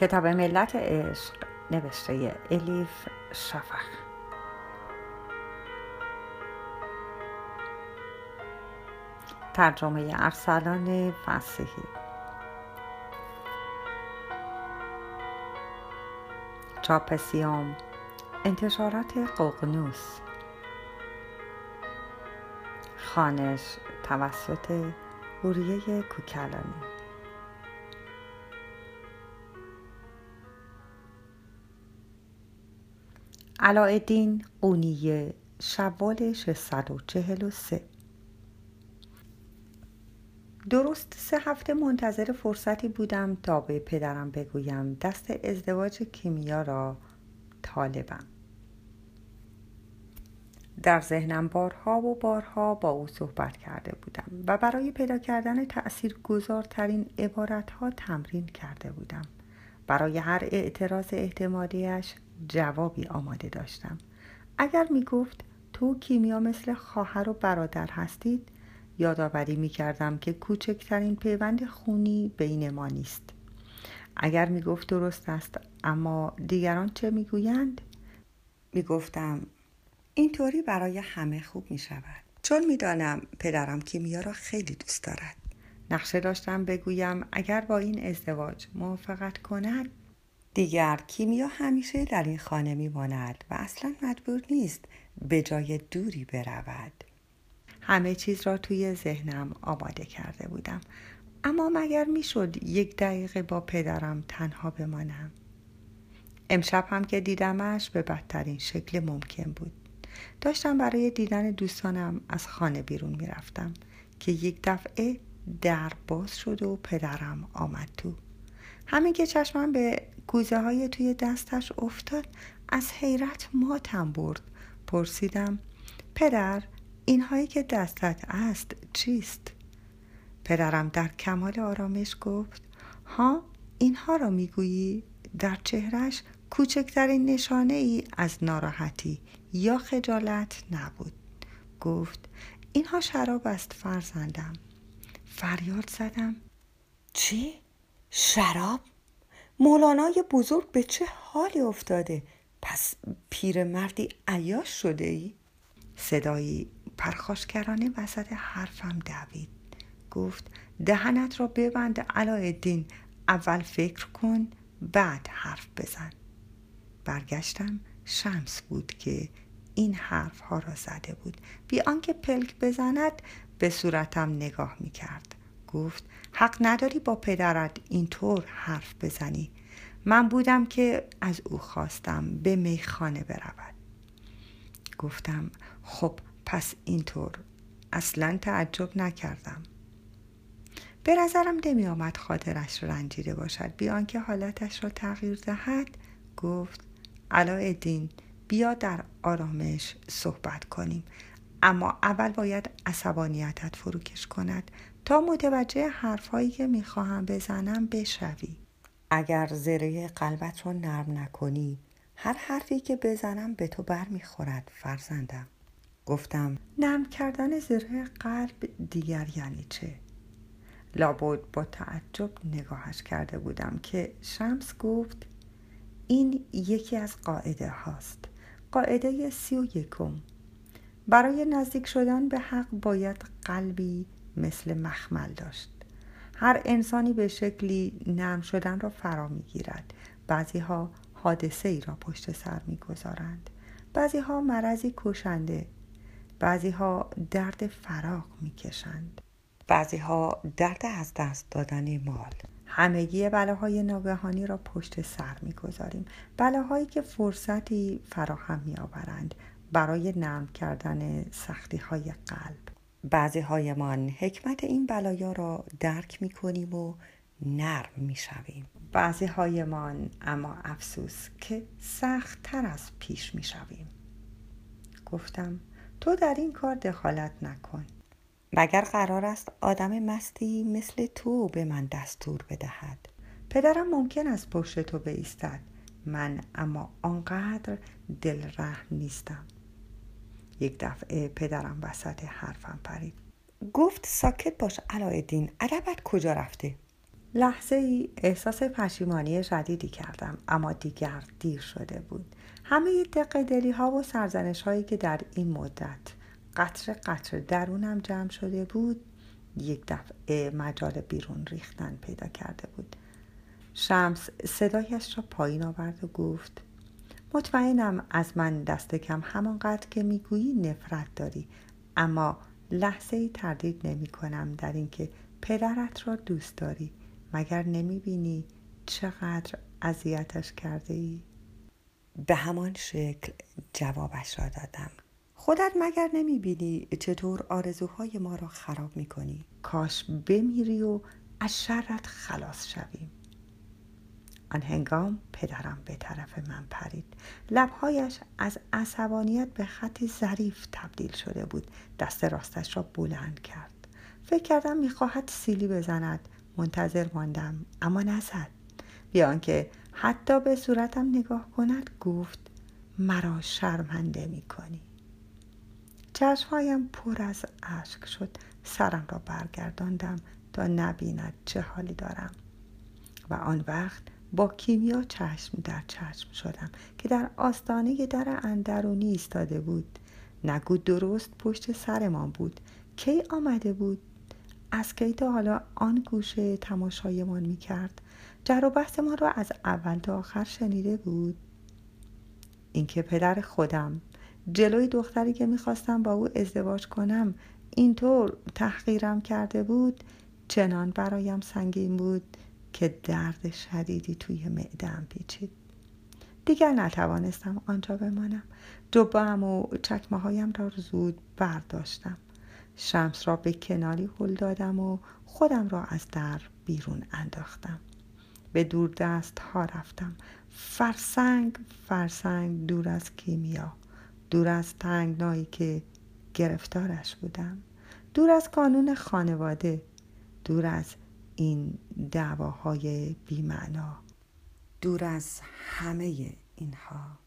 کتاب ملت عشق نوشته الیف شفق. ترجمه ارسلان فسیحی. چاپ سیام انتشارات ققنوس. خانش توسط هوریه کوکلانی. علایالدین قونیه شوال 643 درست سه هفته منتظر فرصتی بودم تا به پدرم بگویم دست ازدواج کیمیا را طالبم. در ذهنم بارها و بارها با او صحبت کرده بودم و برای پیدا کردن تأثیر گذارترین عبارتها تمرین کرده بودم. برای هر اعتراض احتمالیش جوابی آماده داشتم. اگر می گفت تو کیمیا مثل خواهر و برادر هستید یادآوری می کردم که کوچکترین پیوند خونی بین ما نیست. اگر می گفت درست است اما دیگران چه می گویند؟ می گفتم اینطوری برای همه خوب می شود چون می دانم پدرم کیمیا را خیلی دوست دارد. نقشه داشتم بگویم اگر با این ازدواج موافقت کند دیگر کیمیا همیشه در این خانه می ماند و اصلا مجبور نیست به جای دوری برود. همه چیز را توی ذهنم آماده کرده بودم. اما مگر می‌شد یک دقیقه با پدرم تنها بمانم؟ امشب هم که دیدمش به بدترین شکل ممکن بود. داشتم برای دیدن دوستانم از خانه بیرون می‌رفتم که یک دفعه در باز شد و پدرم آمد تو. همین که چشمم به گوزه های توی دستش افتاد از حیرت ماتم برد. پرسیدم پدر اینهایی که دستت است چیست؟ پدرم در کمال آرامش گفت ها اینها را می‌گویی؟ در چهرش کوچکترین نشانه ای از ناراحتی یا خجالت نبود. گفت اینها شراب است فرزندم. فریاد زدم. چی؟ شراب؟ مولانای بزرگ به چه حالی افتاده؟ پس پیرمردی عیاش شده ای؟ صدایی پرخاشگرانه وسط حرفم دوید گفت دهنت را ببند علایالدین اول فکر کن بعد حرف بزن برگشتم شمس بود که این حرف ها را زده بود بی آنکه پلک بزند به صورتم نگاه می کرد گفت حق نداری با پدرت اینطور حرف بزنی. من بودم که از او خواستم به میخانه برود. گفتم خب پس اینطور. اصلا تعجب نکردم. به نظرم نمی آمد خاطرش رنجیده باشد. بیان که حالتش را تغییر دهد گفت علاءالدین بیا در آرامش صحبت کنیم. اما اول باید عصبانیتت فروکش کند تا متوجه حرفهایی که می‌خواهم بزنم بشوی. اگر زره قلبت رو نرم نکنی هر حرفی که بزنم به تو بر می‌خورد فرزندم. گفتم نرم کردن زره قلب دیگر یعنی چه؟ لابد با تعجب نگاهش کرده بودم که شمس گفت این یکی از قاعده هاست. قاعده سی و یکم. برای نزدیک شدن به حق باید قلبی مثل مخمل داشت. هر انسانی به شکلی نرم شدن را فرا می‌گیرد. بعضی ها حادثه ای را پشت سر می‌گذارند. بعضی ها مرضی کشنده. بعضی ها درد فراغ می‌کشند. بعضی ها درد از دست دادن مال. همگی بلاهای ناگهانی را پشت سر می‌گذاریم. بلاهایی که فرصتی فراهم میآورند. برای نرم کردن سختی های قلب. بعضی هایمان حکمت این بلایا را درک می کنیم و نرم می شویم بعضی هایمان اما افسوس که سخت تر از پیش می شویم گفتم تو در این کار دخالت نکن. مگر قرار است آدم مستی مثل تو به من دستور بدهد؟ پدرم ممکن است پشت تو بایستد. من اما آنقدر دل رحم نیستم. یک دفعه پدرم وسط حرفم پرید. گفت ساکت باش علایالدین ادبت کجا رفته؟ لحظه ای احساس پشیمانی شدیدی کردم اما دیگر دیر شده بود. همه دقیقه دلی ها و سرزنش هایی که در این مدت قطر قطر درونم جمع شده بود یک دفعه مجال بیرون ریختن پیدا کرده بود. شمس صدایش را پایین آورد و گفت مطمئنم از من دست کم همانقدر که می‌گویی نفرت داری اما لحظه ای تردید نمی کنم در اینکه پدرت را دوست داری مگر نمی بینی چقدر اذیتش کرده ای؟ به همان شکل جوابش را دادم خودت مگر نمی بینی چطور آرزوهای ما را خراب می کنی؟ کاش بمیری و از شرت خلاص شویم آن هنگام پدرم به طرف من پرید. لبهایش از عصبانیت به خطی ظریف تبدیل شده بود. دست راستش را بلند کرد. فکر کردم می‌خواهد سیلی بزند. منتظر ماندم اما نزد. بیان که حتی به صورتم نگاه کند گفت مرا شرمنده می کنی چشمهایم پر از اشک شد. سرم را برگرداندم تا نبیند چه حالی دارم. و آن وقت با کیمیا چشم در چشم شدم که در آستانه در اندرونی ایستاده بود. نگو درست پشت سرمان بود. کی آمده بود؟ از کی تا حالا آن گوشه تماشایمان می کرد؟ جر و بحث ما را از اول تا آخر شنیده بود. اینکه پدر خودم جلوی دختری که می‌خواستم با او ازدواج کنم اینطور تحقیرم کرده بود چنان برایم سنگین بود که درد شدیدی توی معدم پیچید. دیگر نتوانستم آنجا بمانم. جبهام و چکمه هایم را زود برداشتم. شمس را به کناری هل دادم و خودم را از در بیرون انداختم. به دور دست ها رفتم. فرسنگ فرسنگ دور از کیمیا. دور از تنگنایی که گرفتارش بودم. دور از کانون خانواده. دور از این دعواهای بیمعنا. دور از همه اینها